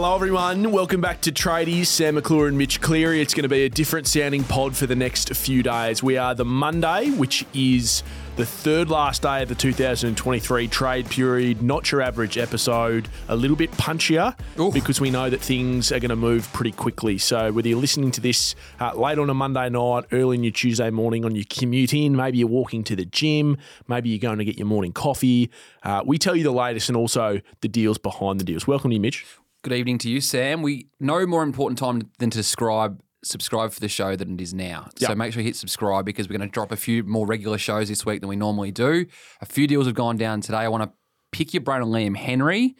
Hello, everyone. Welcome back to Tradies. Sam McClure and Mitch Cleary. It's going to be a different sounding pod for the next few days. We are the Monday, which is the third last day of the 2023 trade period. Not your average episode. A little bit punchier Oof. because we know that things are going to move pretty quickly. So whether you're listening to this uh, late on a Monday night, early in your Tuesday morning on your commute in, maybe you're walking to the gym, maybe you're going to get your morning coffee, uh, we tell you the latest and also the deals behind the deals. Welcome to you, Mitch. Good evening to you, Sam. We no more important time than to subscribe subscribe for the show than it is now. So make sure you hit subscribe because we're going to drop a few more regular shows this week than we normally do. A few deals have gone down today. I want to pick your brain on Liam Henry,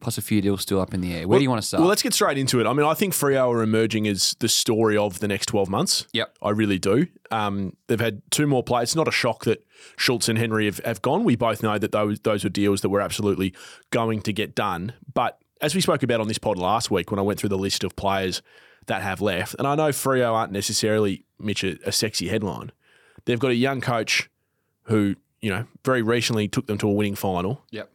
plus a few deals still up in the air. Where do you want to start? Well, let's get straight into it. I mean, I think Freo are emerging as the story of the next 12 months. Yep. I really do. Um, they've had two more players. It's not a shock that Schultz and Henry have, have gone. We both know that those those were deals that were absolutely going to get done. But as we spoke about on this pod last week when I went through the list of players that have left, and I know Freo aren't necessarily, Mitch, a, a sexy headline. They've got a young coach who, you know, very recently took them to a winning final. yep.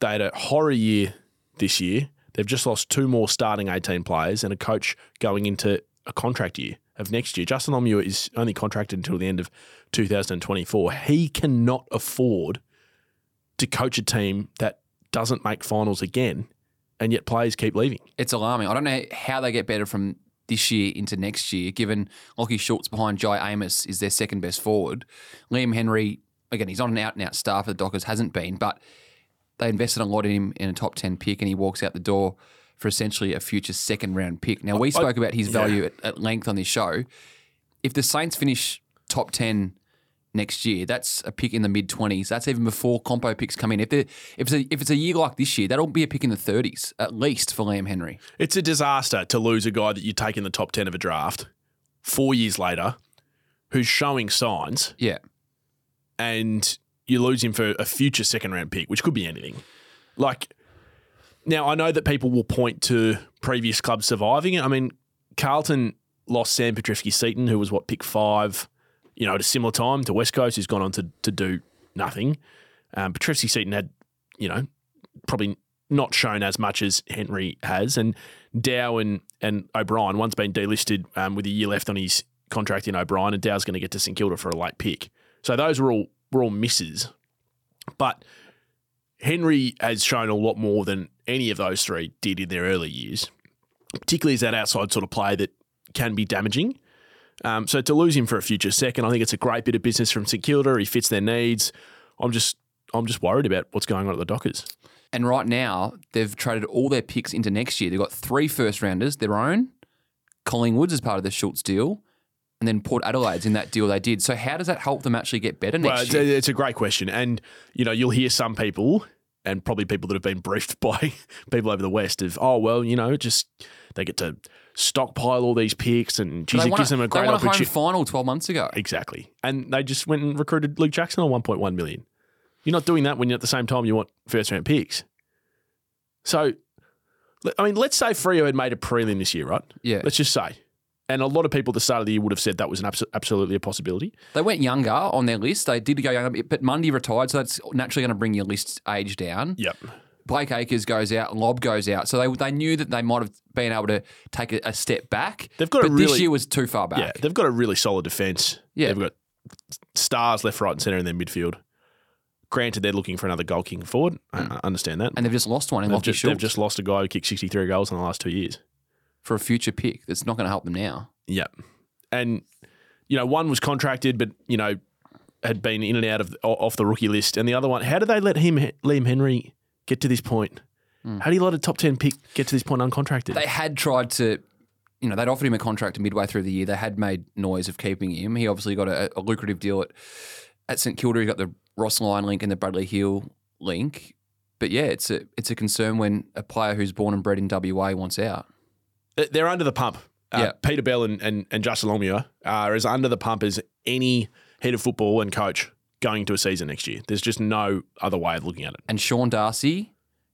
They had a horror year this year. They've just lost two more starting 18 players and a coach going into a contract year of next year. Justin Longmuir is only contracted until the end of 2024. He cannot afford to coach a team that doesn't make finals again, and yet players keep leaving. It's alarming. I don't know how they get better from this year into next year, given Lachie Schultz behind Jye Amiss is their second best forward. Liam Henry, again, he's not an out and out star for the Dockers, hasn't been, but they invested a lot in him in a top 10 pick and he walks out the door for essentially a future second round pick. Now, we spoke about his value at, at length on this show. If the Saints finish top 10 next year, that's a pick in the mid 20s. That's even before compo picks come in. If, if, it's a, if it's a year like this year, that'll be a pick in the 30s, at least for Liam Henry. It's a disaster to lose a guy that you take in the top 10 of a draft four years later who's showing signs Yeah. and you lose him for a future second round pick, which could be anything. Like, now I know that people will point to previous clubs surviving it. I mean, Carlton lost Sam Petrevski-Seton, who was what, pick five, you know, at a similar time to West Coast, who's gone on to, to do nothing. Um, Petrevski-Seton had, you know, probably not shown as much as Henry has. And Dow and, and O'Brien, one's been delisted um, with a year left on his contract in O'Brien, and Dow's going to get to St Kilda for a late pick. So those were all were all misses. But Henry has shown a lot more than any of those three did in their early years, particularly as that outside sort of play that can be damaging. Um, so to lose him for a future second, I think it's a great bit of business from St Kilda. He fits their needs. I'm just I'm just worried about what's going on at the Dockers. And right now, they've traded all their picks into next year. They've got three first rounders, their own, Collingwoods as part of the Schultz deal, and then Port Adelaide's in that deal they did. So how does that help them actually get better next Well, it's year? a, it's a great question, and you know you'll hear some people, and probably people that have been briefed by people over the west of, oh well, you know, just they get to stockpile all these picks, and geez, they it gives them a they great won a home opportunity. final 12 months ago. Exactly, and they just went and recruited Luke Jackson on 1.1 million. You're not doing that when you're at the same time you want first round picks. So, I mean, let's say Freo had made a prelim this year, right? Yeah. Let's just say. And a lot of people at the start of the year would have said that was an abso- absolutely a possibility. They went younger on their list. They did go younger, but Mundy retired, so that's naturally going to bring your list age down. Yep. Blake Acres goes out, Lobb goes out. So they they knew that they might have been able to take a, a step back. They've got a but this year was too far back. Yeah, they've got a really solid defence. Yeah. They've got stars left, right, and centre in their midfield. granted, they're looking for another goal kicking forward. I, mm. I understand that. And they've just lost one in they've, just, they've just lost a guy who kicked 63 goals in the last two years. for a future pick that's not going to help them now. Yep. And, you know, one was contracted, but, you know, had been in and out of off the rookie list. And the other one, how did they let him, Liam Henry, get to this point? How do you let a top 10 pick get to this point uncontracted? They had tried to, you know, they'd offered him a contract midway through the year. They had made noise of keeping him. He obviously got a, a lucrative deal at, at St Kilda. He got the Ross Lyon link and the Bradley Hill link. But yeah, it's a it's a concern when a player who's born and bred in WA wants out. They- They're under the pump. Uh, Yeah. Peter Bell and, and, and Justin Longmuir are as under the pump as any head of football and coach going to a season next year. There's just no other way of looking at it. And Sean Darcy,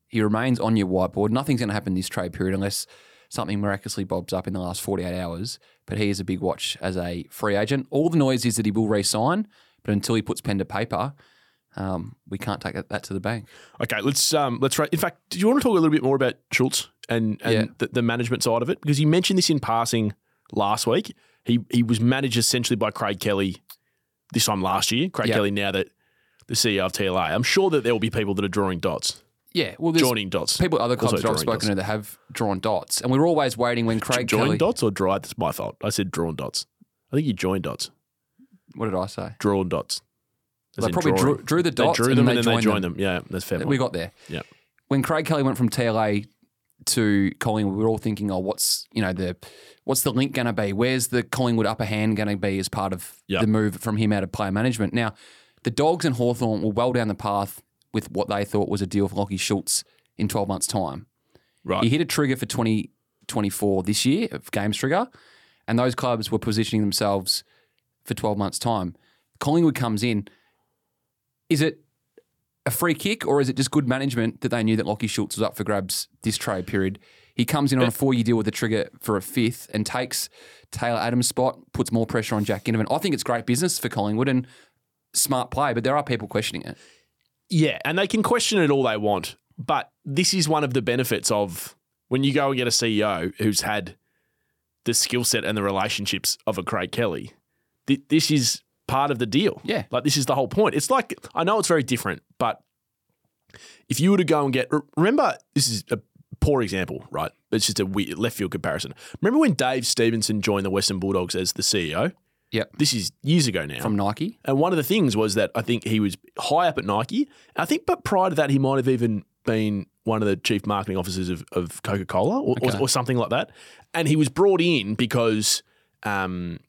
he remains on your whiteboard. Nothing's going to happen this trade period unless something miraculously bobs up in the last 48 hours. But he is a big watch as a free agent. All the noise is that he will re-sign, but until he puts pen to paper, um, we can't take that, that to the bank. Okay, let's um let's ra- in fact, do you want to talk a little bit more about Schultz and, and Yeah. the, the management side of it? Because you mentioned this in passing last week. He he was managed essentially by Craig Kelly this time last year. Craig Yeah. Kelly now that the CEO of TLA. I'm sure that there will be people that are drawing dots. Yeah, well, there's Joining dots. people, other clubs that I've spoken to that have drawn dots, and we're always waiting when Craig Joined Kelly. dots or dry? That's my fault. I said drawn dots. I think you joined dots. What did I say? Drawn dots. As They probably drew, drew the They dots drew and them and they then they joined them. them. Yeah, that's fair. We got there. Yeah. When Craig Kelly went from TLA to Collingwood, we're all thinking, "Oh, what's you know the what's the link going to be? Where's the Collingwood upper hand going to be as part of Yep. the move from him out of player management?" Now, the Dogs and Hawthorn were well down the path with what they thought was a deal for Lachie Schultz in 12 months' time. Right. He hit a trigger for 2024 this year of games trigger, and those clubs were positioning themselves for 12 months' time. Collingwood comes in. Is it a free kick or is it just good management that they knew that Lachie Schultz was up for grabs this trade period? He comes in on a four year deal with a trigger for a fifth and takes Taylor Adams' spot, puts more pressure on Jack Ginnivan. I think it's great business for Collingwood and smart play, but there are people questioning it. Yeah, and they can question it all they want, but this is one of the benefits of when you go and get a CEO who's had the skill set and the relationships of a Craig Kelly. This is part of the deal. Yeah. like this is the whole point. It's like I know it's very different, but if you were to go and get, remember, this is a poor example, right? It's just a weird left field comparison. Remember when Dave Stevenson joined the Western Bulldogs as the CEO? Yep. This is years ago now. From Nike. And one of the things was that I think he was high up at Nike. I think, but prior to that, he might have even been one of the chief marketing officers of, of Coca Cola or, or, or something like that. And he was brought in because um,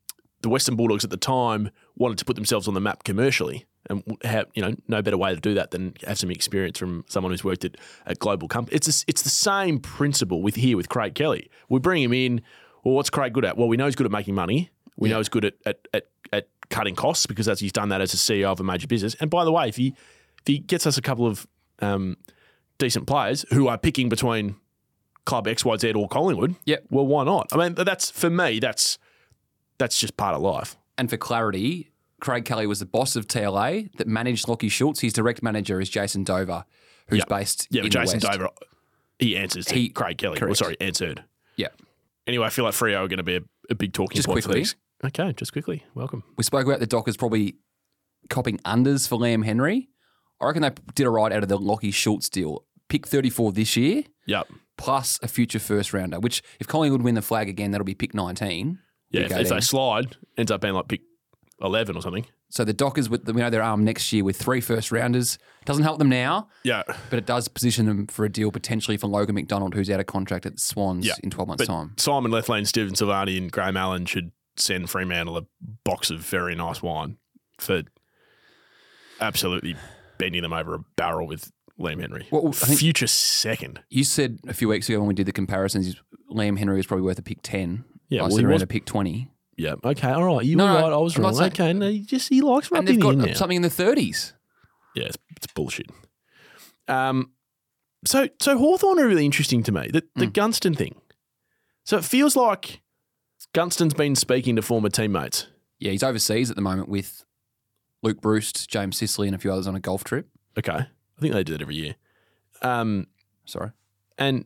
the Western Bulldogs at the time wanted to put themselves on the map commercially. And have you know no better way to do that than have some experience from someone who's worked at a global company. It's a, it's the same principle with here with Craig Kelly. We bring him in. Well, what's Craig good at? Well, we know he's good at making money. We know he's good at, at, at, at cutting costs because that's he's done that as a CEO of a major business. And by the way, if he if he gets us a couple of um, decent players who are picking between club X, Y, Z or Collingwood, Yep. well, why not? I mean, that's for me. That's that's just part of life. And for clarity, Craig Kelly was the boss of TLA that managed Lachie Schultz. His direct manager is Jason Dover, who's Yep. based Yeah, in but the Jason West. Dover, he answers to He- Craig Kelly. Well, sorry, answered. Yeah. Anyway, I feel like Freo are going to be a, a big talking Just point for quickly. these. Okay, just quickly. Welcome. We spoke about the Dockers probably copping unders for Liam Henry. I reckon they did a ride out of the Lachie Schultz deal. Pick 34 this year, Yep. plus a future first rounder, which if Collingwood win the flag again, that'll be pick 19. Yeah, if, if they slide, ends up being like pick 11 or something. So the Dockers, with we know they're armed next year with three first rounders. Doesn't help them now, Yeah. but it does position them for a deal potentially for Logan McDonald, who's out of contract at the Swans Yeah, in 12 months' But time. Simon Lethlean, Stephen Silvagni, and Graeme Allan should send Fremantle a box of very nice wine for absolutely bending them over a barrel with Liam Henry. Well, Future second. You said a few weeks ago when we did the comparisons, Liam Henry was probably worth a pick 10. Yeah, I well, said he around was- a pick 20. Yeah. Okay. All right. You No, were no, right. I was I'm not wrong. saying- okay. No, he just he likes And they've got in now. something in the 30s. Yeah, it's, it's bullshit. Um, so so Hawthorn are really interesting to me. The Hmm. the Gunston thing. So it feels like Gunston's been speaking to former teammates. Yeah, he's overseas at the moment with Luke Breust, James Sicily, and a few others on a golf trip. Okay, I think they do that every year. Um, Sorry. and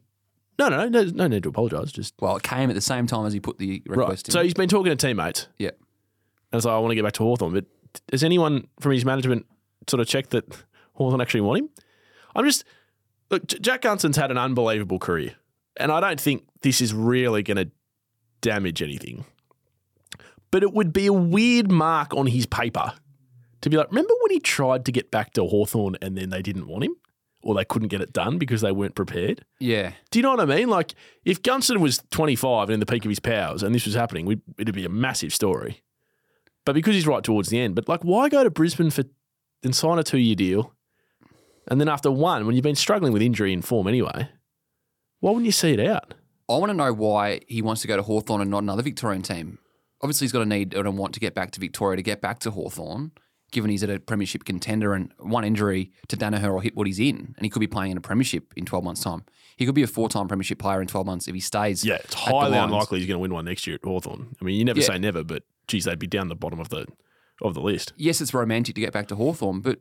no, no, no, no need to apologise. Just Well, it came at the same time as he put the right. request in. So he's been talking to teammates. Yeah. And so I want to get back to Hawthorn, but has anyone from his management sort of checked that Hawthorn actually want him? I'm just look. J- Jack Gunston's had an unbelievable career, and I don't think this is really going to damage anything. But it would be a weird mark on his paper to be like, remember when he tried to get back to Hawthorn and then they didn't want him? Or they couldn't get it done because they weren't prepared. Yeah. Do you know what I mean? Like, if Gunston was 25 and in the peak of his powers and this was happening, we'd, it'd be a massive story. But because he's right towards the end, but like, why go to Brisbane for and sign a two year deal? And then after one, when you've been struggling with injury and form anyway, why wouldn't you see it out? I want to know why he wants to go to Hawthorn and not another Victorian team. Obviously, he's got a need and a want to get back to Victoria to get back to Hawthorn, given he's at a premiership contender and one injury to Daniher or hit what he's in, and he could be playing in a premiership in 12 months' time. He could be a four-time premiership player in 12 months if he stays. Yeah, it's highly unlikely he's going to win one next year at Hawthorn. I mean, you never Yeah. say never, but geez, they'd be down the bottom of the of the list. Yes, it's romantic to get back to Hawthorn, but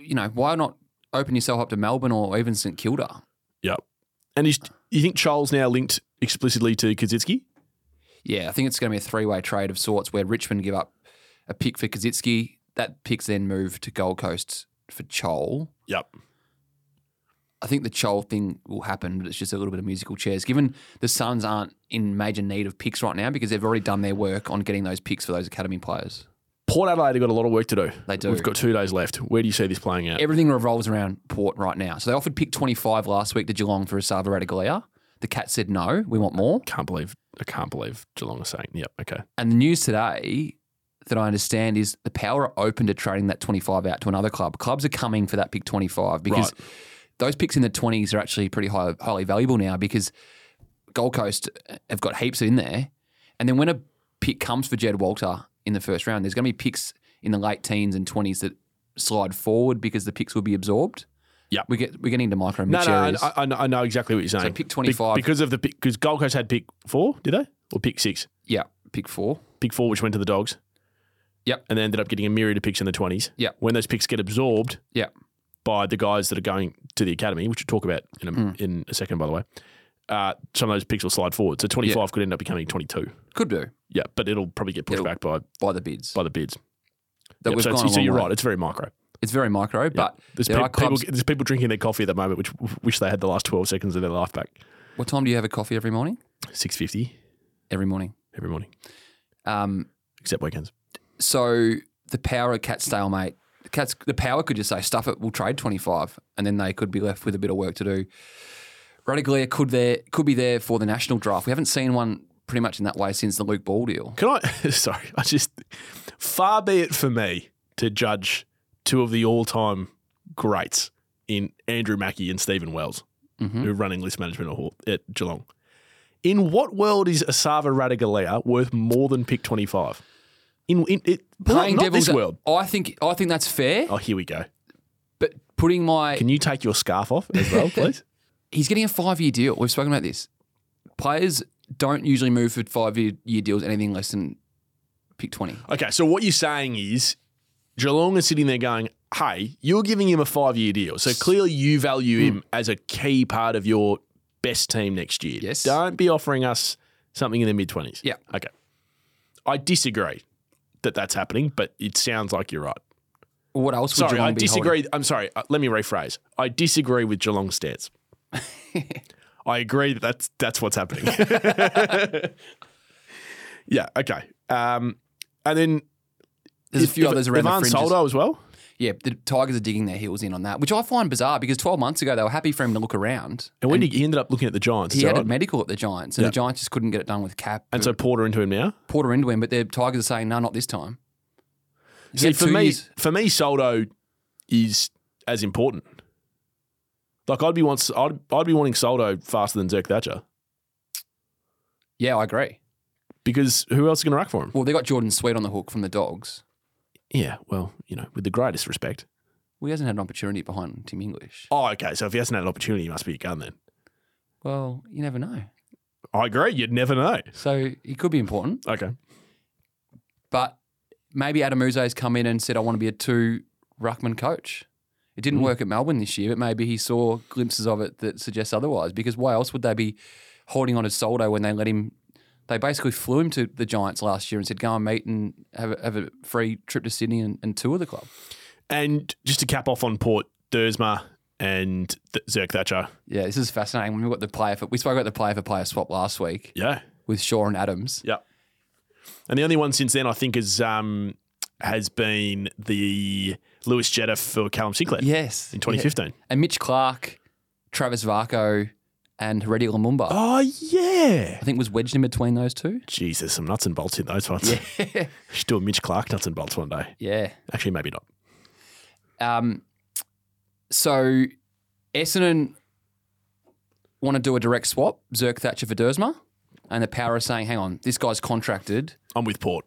you know why not open yourself up to Melbourne or even St Kilda? Yep. And is, you think Charles now linked explicitly to Koschitzke? Yeah, I think it's going to be a three-way trade of sorts where Richmond give up a pick for Koschitzke. That pick's then moved to Gold Coast for Chol. Yep. I think the Chol thing will happen, but it's just a little bit of musical chairs. Given the Suns aren't in major need of picks right now because they've already done their work on getting those picks for those academy players. Port Adelaide have got a lot of work to do. They do. We've got two days left. Where do you see this playing out? Everything revolves around Port right now. So they offered pick 25 last week to Geelong for Esava Ratugolea. The Cats said no, we want more. can't believe I can't believe Geelong is saying. Yep. Okay. And the news today that I understand is the power are open to trading that 25 out to another club. Clubs are coming for that pick 25 because Right. those picks in the 20s are actually pretty high, highly valuable now because Gold Coast have got heaps in there. And then when a pick comes for Jed Walter in the first round, there's going to be picks in the late teens and 20s that slide forward because the picks will be absorbed. Yeah, We get, we're getting into micro No, no, I, areas. I, know- I know exactly what you're saying. So pick Be- 25. because of the pick because Gold Coast had pick four, did they? Or pick six? yeah, pick four. Pick four, which went to the Dogs. Yep. And they ended up getting a myriad of picks in the twenties. Yep. When those picks get absorbed Yeah. by the guys that are going to the academy, which we'll talk about in a, Hmm. in a second, by the way. Uh, some of those picks will slide forward. So 25 could end up becoming 22. Could do Yeah, but it'll probably get pushed It'll- back by by the bids. by the bids. that Yep, we've so gone so you're way. right. It's very micro. It's very micro, but There's, there are clubs. people, there's people drinking their coffee at the moment, which wish they had the last 12 seconds of their life back. What time do you have a coffee every morning? 650 Every morning. every morning, Um, except weekends. So the power of cat stalemate. The cats, the power could just say stuff it. We'll trade twenty five, and then they could be left with a bit of work to do. Ratugolea could there could be there for the national draft. We haven't seen one pretty much in that way since the Luke Ball deal. Can I? Sorry, I just far be it for me to judge two of the all-time greats in Andrew Mackie and Stephen Wells, Mm-hmm. who are running list management at Geelong. In what world is Esava Ratugolea worth more than pick twenty-five? In, in it, Playing not, not devil's this world. Oh, I think I think that's fair, Oh, here we go. but putting my Can you take your scarf off as well, please? he's getting a five year deal. We've spoken about this. Players don't usually move for five year year deals anything less than pick twenty. Okay, so what you're saying is Geelong is sitting there going, hey, you're giving him a five year deal. So clearly you value him hmm. as a key part of your best team next year. Yes. Don't be offering us something in the mid 20s. Yeah. Okay. I disagree that that's happening, but it sounds like you're right. What else would Sorry, Geelong I be holding? disagree. I'm sorry. Uh, let me rephrase. I disagree with Geelong's stance. I agree that that's that's what's happening. yeah. Okay. Um, and then There's a few others around Ivan the fringes. Soldo as well. Yeah, the Tigers are digging their heels in on that, which I find bizarre because 12 months ago they were happy for him to look around. And when he, he ended up looking at the Giants, He had a medical at the Giants, and Yeah. the Giants just couldn't get it done with Cap. and so Porter into him now. Porter into him, but the Tigers are saying, no, not this time. He See, for me, years- for me, Soldo is as important. Like I'd be wants, I'd, I'd be wanting Soldo faster than Zerk Thatcher yeah, I agree. because who else is going to rack for him? Well, they got Jordan Sweet on the hook from the Dogs. Yeah, well, you know, with the greatest respect. Well, he hasn't had an opportunity behind Tim English. Oh, okay. So if he hasn't had an opportunity, he must be a gun then. Well, you never know. I agree. You'd never know. So he could be important, Okay. but maybe Adam Yze's come in and said, I want to be a two ruckman coach. It Mm. didn't work at Melbourne this year, but maybe he saw glimpses of it that suggest otherwise. Because why else would they be holding on to Soldo when they let him? They basically flew him to the Giants last year and said, "Go and meet and have a, have a free trip to Sydney and, and tour the club." And just to cap off on Port, Dersma and Th- Zerk Thatcher. Yeah, this is fascinating. When we got the player for, we spoke about the player for player swap last week Yeah. with Shaw and Adams. Yep. And the only one since then, I think, is um, has been the Lewis Jetta for Callum Sinclair Yes, in 2015. and Mitch Clark, Travis Varcoe, and Heritier Lumumba. Oh, yeah. I think was wedged in between those two. Jesus, some nuts and bolts in those ones. Should do a Mitch Clark nuts and bolts one day. Yeah. Actually, maybe not. Um, so Essendon want to do a direct swap, Zerk Thatcher for Dersma, and the power is saying, hang on, this guy's contracted. I'm with Port.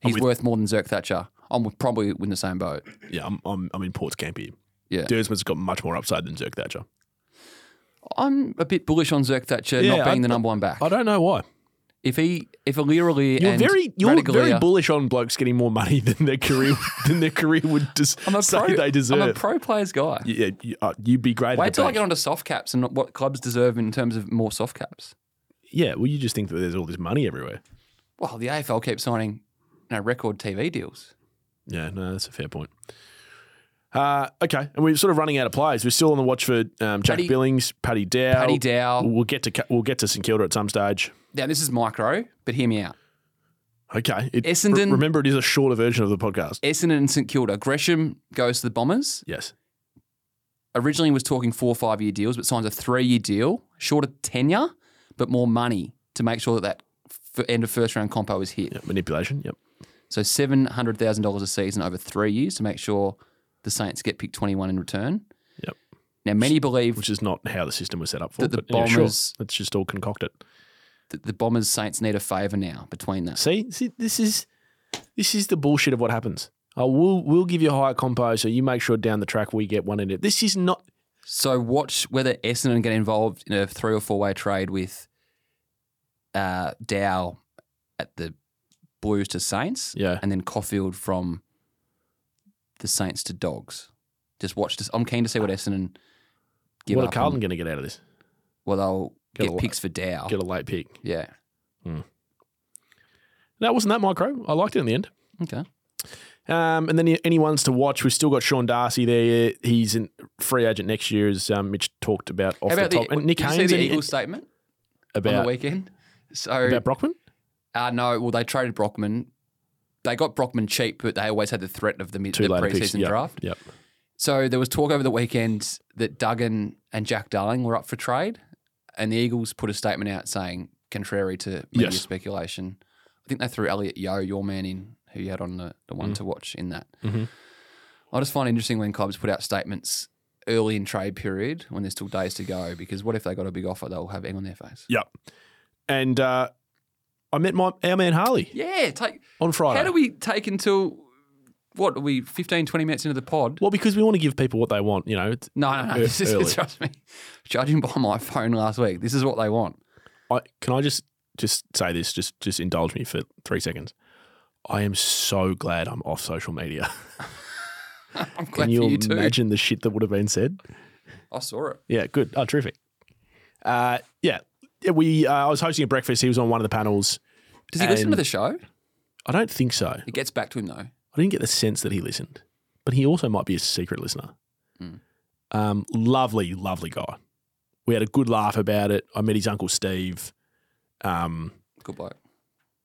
He's with- worth more than Zerk Thatcher. I'm probably in the same boat. Yeah, I'm, I'm, I'm in Port's camp here. Yeah. Dersman's got much more upside than Zerk Thatcher. I'm a bit bullish on Zerk Thatcher Yeah, not being I- the number one back. I don't know why. If he, if Alira You're and very you're Ratugolea- very bullish on blokes getting more money than their career than their career would I'm a say pro, they deserve. I'm a pro players guy. yeah, you, uh, you'd be great. at Wait till I get onto soft caps and what clubs deserve in terms of more soft caps. Yeah, well, you just think that there's all this money everywhere. Well, the AFL keeps signing you know, record TV deals. Yeah, no, that's a fair point. Uh, okay, and we're sort of running out of players. We're still on the watch for um, Jack Paddy- Billings, Paddy Dow. Paddy Dow. We'll get to we'll get to St Kilda at some stage. Now, this is micro, but hear me out. Okay, it, Essendon- re- remember, it is a shorter version of the podcast. Essendon and St Kilda. Gresham goes to the Bombers. Yes. Originally was talking four or five year deals, but signs a three year deal, shorter tenure, but more money to make sure that that f- end of first round compo is hit. Yep, manipulation. Yep. So seven hundred thousand dollars a season over three years to make sure the Saints get pick twenty one in return. Yep. Now many believe Which is not how the system was set up for. That the but yeah, sure. Bombers- Let's just all concocted. that the Bombers Saints need a favour now between them. See, see, this is this is the bullshit of what happens. Oh, we'll we'll give you a higher compo, so you make sure down the track we get one in it. This is not. So watch whether Essendon get involved in a three or four way trade with uh, Dow at the Blues to Saints, Yeah. and then Caulfield from the Saints to Dogs. Just watch this. I'm keen to see what Essendon give what are. Carlton going to get out of this? well, they'll Get get, picks for Dow. Get a late pick. yeah. That wasn't that micro. I liked it in the end. Okay. Um, and then any ones to watch. We've still got Sean Darcy there. He's a free agent next year, as um, Mitch talked about off How about the top. the, and Nick did you Haynes see the Eagles statement on about the weekend? So about Brockman. Uh, no, well, they traded Brockman. They got Brockman cheap, but they always had the threat of the, mid, the preseason Yep, draft. Yep. So there was talk over the weekend that Duggan and Jack Darling were up for trade, and the Eagles put a statement out saying, contrary to media Yes. speculation, I think they threw Elliot Yeo, your man, in who you had on the, the Mm. one to watch in that. Mhm. I just find it interesting when clubs put out statements early in trade period when there's still days to go, because what if they got a big offer? They'll have egg on their face. Yep. And uh, I met my our man Harley Yeah, take. on Friday. How do we take until what are we 15, 20 minutes into the pod? well, because we want to give people what they want. You know, No, no, no. This is, early. trust me. Judging by my phone last week, this is what they want. I, can I just just say this? Just just indulge me for three seconds. I am so glad I'm off social media. I'm glad Can you, you too. imagine the shit that would have been said? I saw it. Yeah, good. Oh, terrific. Uh, Yeah, we. Uh, I was hosting a breakfast. He was on one of the panels. Does he listen to the show? I don't think so. It gets back to him though. I didn't get the sense that he listened, but he also might be a secret listener. Mm. Um, lovely, lovely guy. We had a good laugh about it. I met his uncle Steve. Um, Good bloke.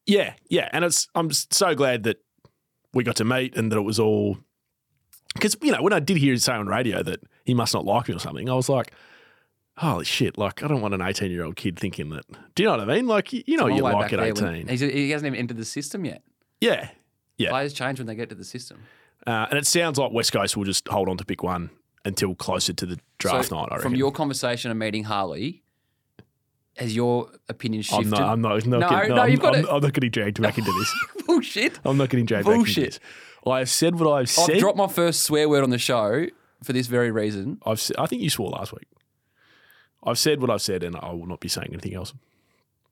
yeah, yeah, and it's I'm so glad that we got to meet and that it was all because you know when I did hear him say on radio that he must not like me or something, I was like, holy shit! Like I don't want an 18 year old kid thinking that. Do you know what I mean? Like you, you know what you like back at 18. he's, he hasn't even entered the system yet. yeah, Yeah. Players change when they get to the system. uh, and it sounds like West Coast will just hold on to pick one until closer to the draft So, night. I reckon. From your conversation and meeting Harley, has your opinion shifted? I'm not. I'm not No, getting, no, I'm, you've got I'm, to- I'm not getting dragged back into this. Bullshit. I'm not getting dragged back Bullshit. into this. I have said what I've said. I've dropped my first swear word on the show for this very reason. I've. I think you swore last week. I've said what I've said, and I will not be saying anything else.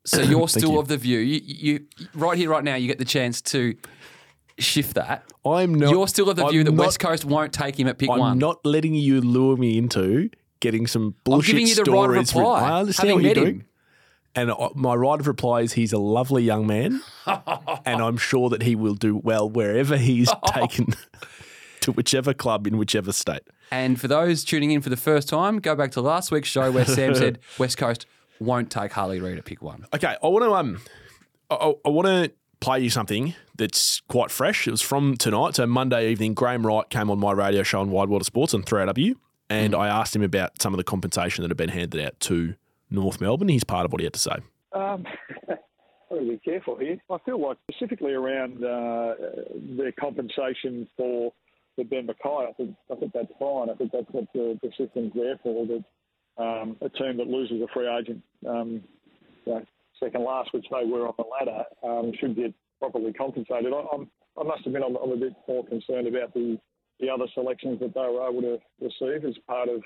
So you're still you. of the view. You, you right here, right now, you get the chance to shift that. I'm not. you're still of the view I'm that not- West Coast won't take him at pick one. I'm not letting you lure me into getting some bullshit I'm giving you the right of stories. from- reply. I understand what you're doing. And my right of reply is he's a lovely young man, and I'm sure that he will do well wherever he's taken to whichever club in whichever state. And for those tuning in for the first time, go back to last week's show where Sam said West Coast won't take Harley Reid at pick one. Okay, I want to um, I, I want to play you something that's quite fresh. It was from tonight, so Monday evening. Graham Wright came on my radio show on Wide World of Sports on 3AW, and I asked him about some of the compensation that had been handed out to North Melbourne. He's part of what he had to say. Um, I've got to be careful here. I feel like specifically around uh, their compensation for for Ben McKay, I think I think that's fine. I think that's what the, the system's there for. That um, a team that loses a free agent, um, you know, second last, which they were on the ladder, um, should get properly compensated. I, I'm, I must admit, I'm, I'm a bit more concerned about the the other selections that they were able to receive as part of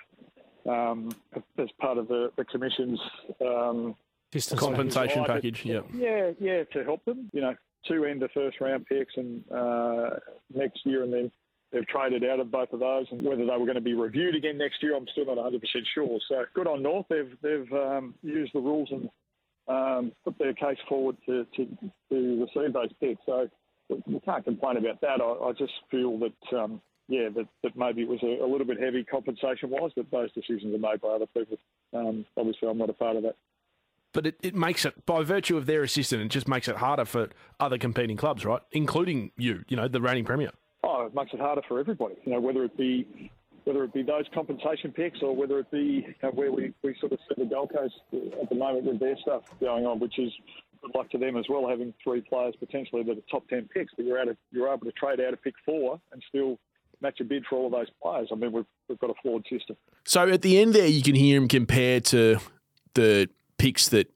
um, as part of the, the commission's um, Compensation package, yeah. yeah, yeah, to help them. You know, two end of first round picks and uh, next year, and then they've traded out of both of those. And whether they were going to be reviewed again next year, I'm still not 100 percent sure. So good on North. They've they've um, used the rules and um, put their case forward to, to to receive those picks. So we can't complain about that. I, I just feel that. Um, yeah, that, that maybe it was a, a little bit heavy compensation wise, but those decisions are made by other people. Um, obviously, I'm not a part of that. But it, it makes it, by virtue of their assistant, it just makes it harder for other competing clubs, right? Including you, you know, the reigning premier. Oh, it makes it harder for everybody. You know, whether it be whether it be those compensation picks or whether it be you know, where we, we sort of see the Gold Coast at the moment with their stuff going on, which is good luck to them as well, having three players potentially that are top ten picks, but you're out of, you're able to trade out a pick four and still match a bid for all of those players. I mean, we've we've got a flawed system. So at the end there, you can hear him compare to the picks that,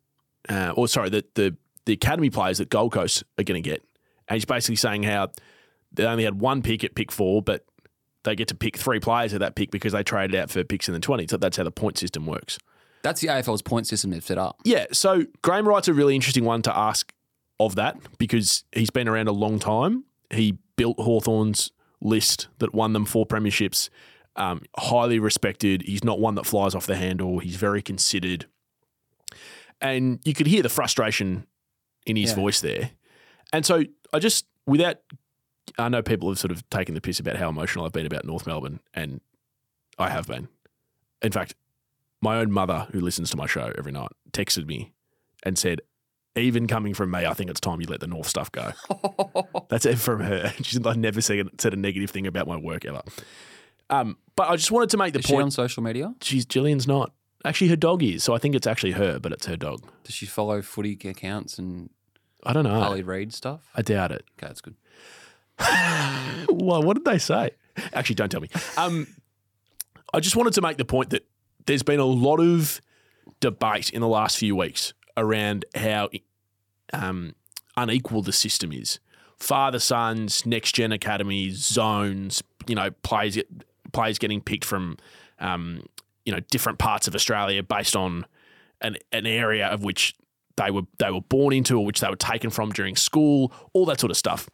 uh, or sorry, the, the the academy players that Gold Coast are going to get, and he's basically saying how they only had one pick at pick four, but they get to pick three players at that pick because they traded out for picks in the twenties. So that's how the point system works. That's the AFL's point system they've set up. Yeah. So Graham Wright's a really interesting one to ask of that because he's been around a long time. He built Hawthorn's list that won them four premierships. Um, highly respected. He's not one that flies off the handle. He's very considered. And you could hear the frustration in his Yeah. voice there. And so I just, without, I know people have sort of taken the piss about how emotional I've been about North Melbourne, and I have been. In fact, my own mother, who listens to my show every night, texted me and said, even coming from me, I think it's time you let the North stuff go. That's it from her. She's I never said, said a negative thing about my work ever. Um, but I just wanted to make the Is she point. on social media? She's Gillian's not. Actually, her dog is. So I think it's actually her, but it's her dog. Does she follow footy accounts and I don't know. Harley Reid stuff? I doubt it. Okay, that's good. well, what did they say? Actually, don't tell me. Um, I just wanted to make the point that there's been a lot of debate in the last few weeks around how um, unequal the system is. Father sons, next gen academies, zones. You know, players players getting picked from um, you know different parts of Australia based on an an area of which they were they were born into or which they were taken from during school, all that sort of stuff.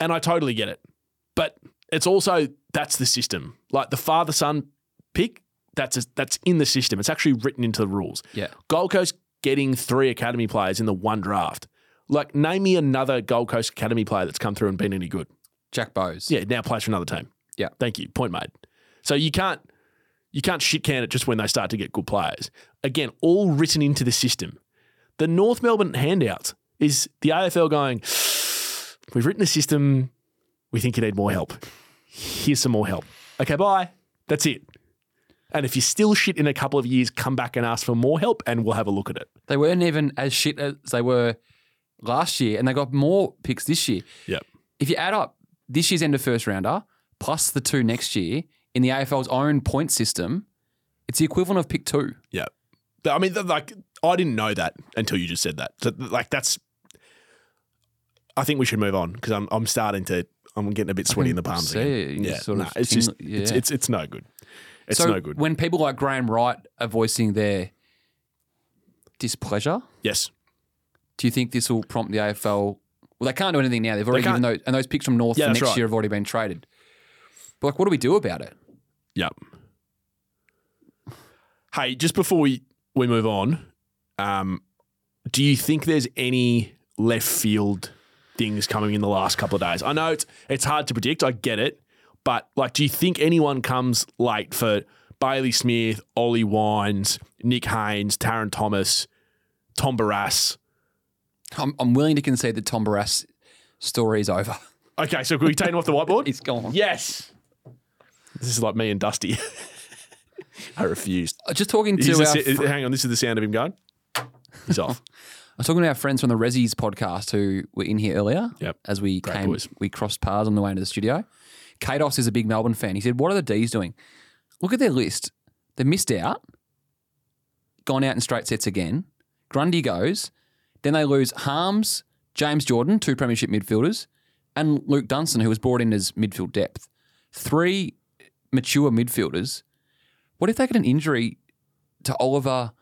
And I totally get it. But it's also that's the system. Like the father son pick, that's a, that's in the system. It's actually written into the rules. Yeah. Gold Coast getting three academy players in the one draft. Like name me another Gold Coast academy player that's come through and been any good. Jack Bowes. Yeah, now plays for another team. Yeah. Thank you. Point made. So you can't you can't shit can it just when they start to get good players. Again, all written into the system. The North Melbourne handout is the AFL going, We've written a system, we think you need more help. Here's some more help. Okay, bye. That's it. And if you're still shit in a couple of years, come back and ask for more help and we'll have a look at it. They weren't even as shit as they were last year, and they got more picks this year. Yep. If you add up this year's end of first rounder plus the two next year in the AFL's own point system, it's the equivalent of pick two. Yeah. I mean, like, I didn't know that until you just said that. So, like, that's. I think we should move on because I'm, I'm starting to. I'm getting a bit sweaty in the palms again. Yeah, sort nah, of it's just tingle- it's, it's it's no good. It's so no good. when people like Graham Wright are voicing their displeasure, yes, do you think this will prompt the AFL? Well, they can't do anything now. They've already can't- given those, and those picks from North Yeah, for next right. year have already been traded. But like, what do we do about it? Yep. Hey, just before we, we move on, um, do you think there's any left field things coming in the last couple of days? I know it's it's hard to predict. I get it, But like, do you think anyone comes late for Bailey Smith, Ollie Wines, Nick Haynes, Tarryn Thomas, Tom Barrass? I'm, I'm willing to concede that Tom Barrass' story is over. Okay, so can we take him off the whiteboard? He's gone. yes. This is like me and Dusty. I refused. Uh, Just talking to the our, fr- hang on, this is the sound of him going. He's off. I was talking to our friends from the Resi's podcast who were in here earlier. Yep. As we Great came, boys. we crossed paths on the way into the studio. Kados is a big Melbourne fan. He said, "What are the D's doing? Look at their list. They missed out, gone out in straight sets again. Grundy goes, then they lose Harms, James Jordan, two premiership midfielders, and Luke Dunstan, who was brought in as midfield depth. Three mature midfielders. What if they get an injury to Oliver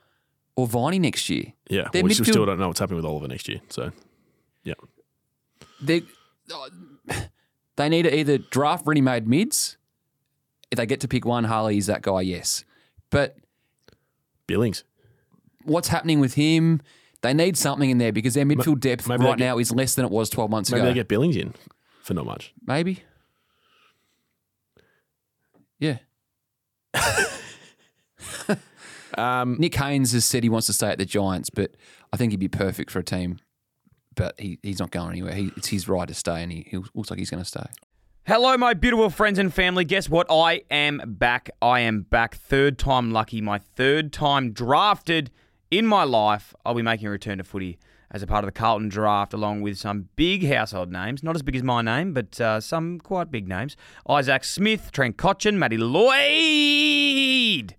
or Viney next year? Yeah, Their we midfield- still don't know what's happening with Oliver next year. So, yeah. they oh, they need to either draft ready-made mids. If they get to pick one, Harley is that guy, yes. But Billings. what's happening with him? They need something in there because their midfield depth maybe right get- now is less than it was 12 months Maybe ago. Maybe they get Billings in for not much. Maybe. Yeah. Um, Nick Haynes has said he wants to stay at the Giants, but I think he'd be perfect for a team. But he, he's not going anywhere. He, it's his right to stay, and he, he looks like he's going to stay. Hello, my beautiful friends and family. Guess what? I am back. I am back. Third time lucky. My third time drafted in my life. I'll be making a return to footy as a part of the Carlton draft, along with some big household names. Not as big as my name, but uh, some quite big names. Isaac Smith, Trent Cotchin, Matty Lloyd.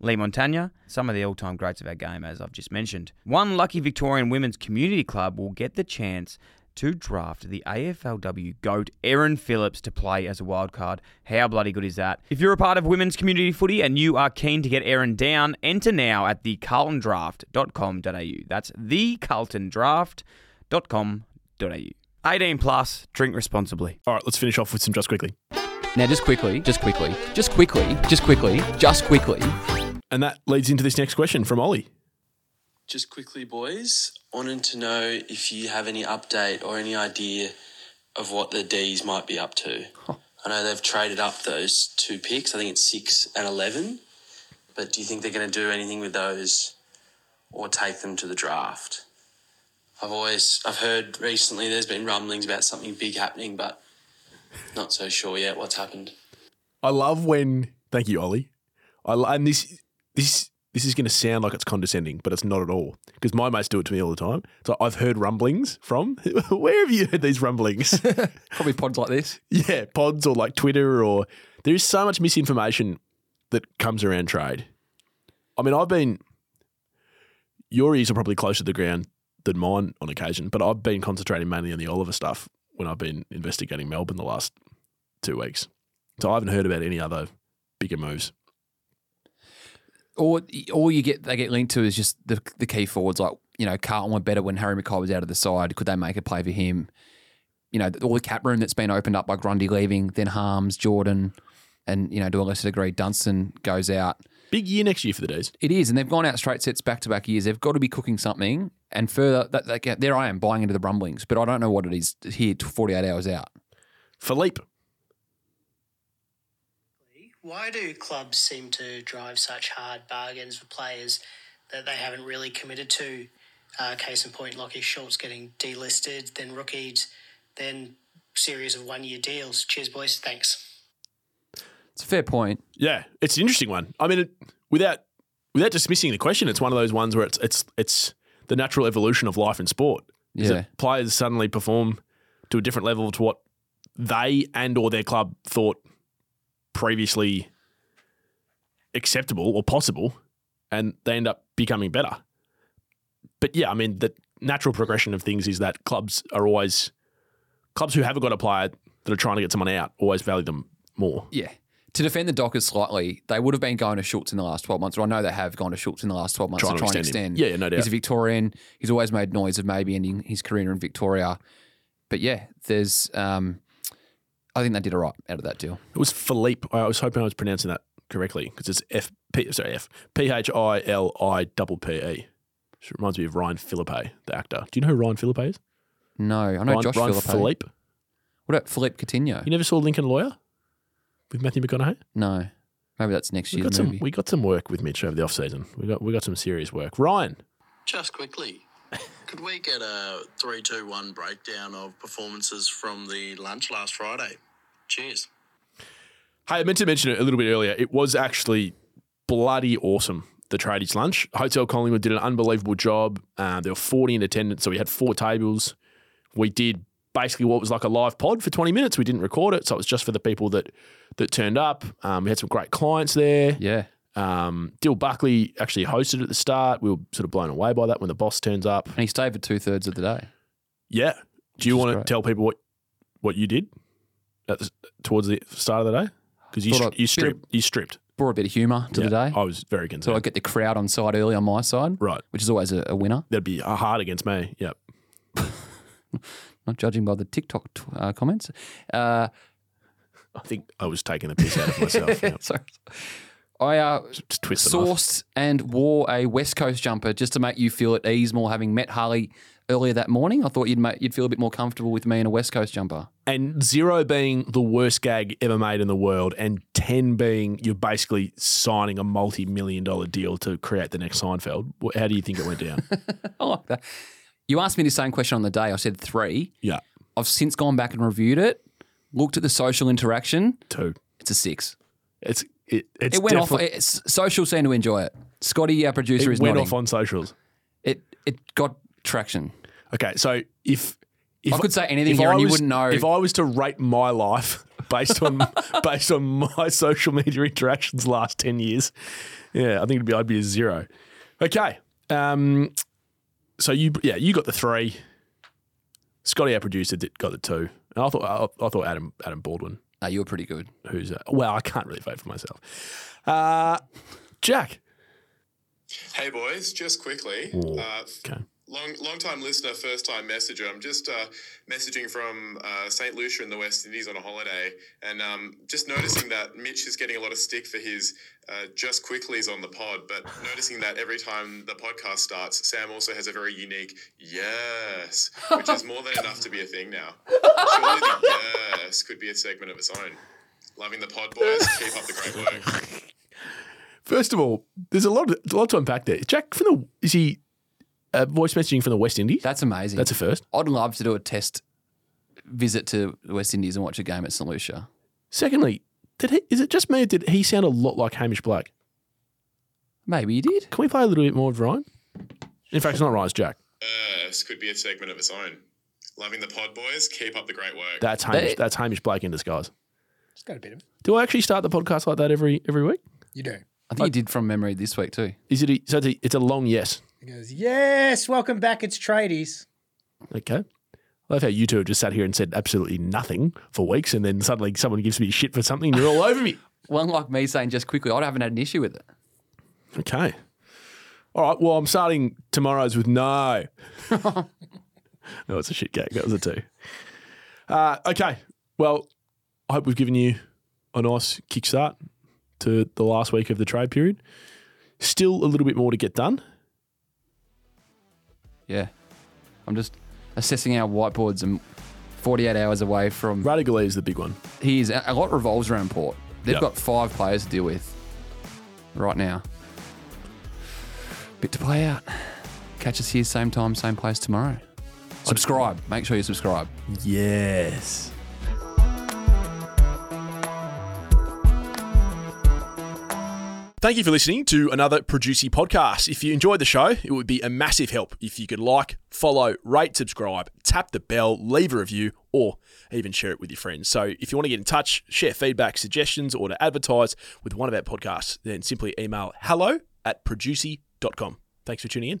Leigh Montagna, some of the all time greats of our game, as I've just mentioned. One lucky Victorian women's community club will get the chance to draft the AFLW GOAT Erin Phillips to play as a wild card. How bloody good is that? If you're a part of women's community footy and you are keen to get Erin down, enter now at thecarltondraft.com.au. That's thecarltondraft.com.au. 18 plus, drink responsibly. all right, let's finish off with some just quickly. Now, just quickly, just quickly, just quickly, just quickly, just quickly. And that leads into this next question from Ollie. Just quickly, boys, wanted to know if you have any update or any idea of what the D's might be up to. I know they've traded up those two picks. I think it's six and eleven. But do you think they're going to do anything with those, or take them to the draft? I've always I've heard recently there's been rumblings about something big happening, but not so sure yet what's happened. I love when. Thank you, Ollie. I and this this this is going to sound like it's condescending, but it's not at all because my mates do it to me all the time. So I've heard rumblings from. Where have you heard these rumblings? Probably pods like this. yeah, pods or like Twitter or there is so much misinformation that comes around trade. I mean, I've been your ears are probably closer to the ground than mine on occasion, but I've been concentrating mainly on the Oliver stuff when I've been investigating Melbourne the last two weeks. So I haven't heard about any other bigger moves. Or, or you get they get linked to is just the the key forwards. Like you know, Carlton were better when Harry McKay was out of the side. Could they make a play for him? You know, all the cap room that's been opened up by Grundy leaving, then Harms, Jordan, and you know, to a lesser degree, Dunstan goes out. Big year next year for the D's. It is, and they've gone out straight sets back to back years. They've got to be cooking something. And further, that, that, there I am buying into the rumblings, but I don't know what it is here. Forty eight hours out. Philippe, Why do clubs seem to drive such hard bargains for players that they haven't really committed to? Uh, case in point, Lachie Schultz getting delisted, then rookied, then series of one year deals. Cheers, boys. Thanks. It's a fair point. yeah, it's an interesting one. I mean, it, without without dismissing the question, it's one of those ones where it's it's it's the natural evolution of life in sport. Is Yeah. that players suddenly perform to a different level to what they and or their club thought previously acceptable or possible, and they end up becoming better. But yeah, I mean, the natural progression of things is that clubs are always clubs who haven't got a player that are trying to get someone out always value them more. Yeah. To defend the Dockers slightly, they would have been going to Schultz in the last 12 months, or I know they have gone to Schultz in the last 12 months Trying to try and extend. Yeah, yeah, no doubt. He's a Victorian. He's always made noise of maybe ending his career in Victoria. But yeah, there's, um, I think they did all right out of that deal. It was Philippe. I was hoping I was pronouncing that correctly because it's F P sorry F P H I L I double P E. Which reminds me of Ryan Phillippe, the actor. Do you know who Ryan Phillippe is? No, I know Ryan, Josh Ryan Philippe. Philippe. What about Philippe Coutinho? You never saw Lincoln Lawyer? with Matthew McConaughey? No, maybe that's next We year's got some. movie. We got some work with Mitch over the off season. We got we got some serious work. Ryan, Just quickly, could we get a 3 2 1 breakdown of performances from the lunch last Friday? Cheers. hey, I meant to mention it a little bit earlier. It was actually bloody awesome. The tradies lunch. Hotel Collingwood did an unbelievable job. Uh, there were forty in attendance, so we had four tables. We did basically what was like a live pod for twenty minutes. We didn't record it, so it was just for the people that that turned up. Um, we had some great clients there. yeah, Um, Dill Buckley actually hosted at the start. We were sort of blown away by that when the boss turns up. and he stayed for two thirds of the day. Yeah. Do you want to tell people what what you did at the, towards the start of the day? Because you, stri- you stripped you stripped Brought a bit of humour to the day. I was very So concerned. I get the crowd on side early on my side, right, which is always a, a winner. that'd be hard against me. Yep. Not judging by the TikTok t- uh, comments. Uh, I think I was taking the piss out of myself. Yep. sorry. I uh, sourced and wore a West Coast jumper just to make you feel at ease more. Having met Harley earlier that morning, I thought you'd make, you'd feel a bit more comfortable with me in a West Coast jumper. And zero being the worst gag ever made in the world, and ten being you're basically signing a multi-million dollar deal to create the next Seinfeld. How do you think it went down? I like that. You asked me the same question on the day. I said three. yeah, I've since gone back and reviewed it, looked at the social interaction. two. It's a six. It's it. It's it went off. definitely- It's, social seemed to enjoy it. Scotty, our producer, It is went nodding. off on socials. it it got traction. Okay, so if if I could say anything here I and you was- wouldn't know. If I was to rate my life based on based on my social media interactions last ten years, yeah, I think it'd be I'd be a zero. Okay, um, so you yeah you got the three. Scotty, our producer, did, got the two. And I thought I, I thought Adam Adam Baldwin, No, you were pretty good. who's uh, well, I can't really vote for myself. Uh, Jack, Hey boys, just quickly, Ooh, uh, okay. Long long time listener, first time messenger. I'm just uh, messaging from uh, St Lucia in the West Indies on a holiday, and um, just noticing that Mitch is getting a lot of stick for his uh, just quickly's on the pod, but noticing that every time the podcast starts, Sam also has a very unique yes, which is more than enough to be a thing now. Surely the yes could be a segment of its own. Loving the pod, boys. Keep up the great work. First of all, there's a lot of, a lot to unpack there. Jack from the is he uh, voice messaging from the West Indies? That's amazing. That's a first. I'd love to do a test visit to the West Indies and watch a game at St Lucia. Secondly, did he, is it just me or did he sound a lot like Hamish Blake? Maybe he did. Can we play a little bit more of Ryan? In fact, it's not Ryan, it's Jack. Yes could be a segment of its own. Loving the pod, boys. Keep up the great work. That's Hamish. They- that's Hamish Blake in disguise. It's got a bit of it. Do I actually start the podcast like that every every week? You do. I think you did from memory this week too. Is it? A, so it's a, it's a long yes. He goes, yes, welcome back. It's tradies. Okay. I love how you two have just sat here and said absolutely nothing for weeks, and then suddenly someone gives me shit for something, and you're all over me. Well, unlike me saying just quickly, I haven't had an issue with it. Okay. All right. Well, I'm starting tomorrow's with no. no, it's a shit gag. That was a two. Uh, okay. Well, I hope we've given you a nice kickstart to the last week of the trade period. Still a little bit more to get done. Yeah. I'm just assessing our whiteboards and 48 hours away from. Radical is the big one. He is. A lot revolves around Port. They've Yep. got five players to deal with right now. Bit to play out. Catch us here, same time, same place tomorrow. Subscribe. Make sure you subscribe. Yes. Thank you for listening to another Producy podcast. If you enjoyed the show, it would be a massive help if you could like, follow, rate, subscribe, tap the bell, leave a review, or even share it with your friends. So if you want to get in touch, share feedback, suggestions, or to advertise with one of our podcasts, then simply email hello at producy.com. Thanks for tuning in.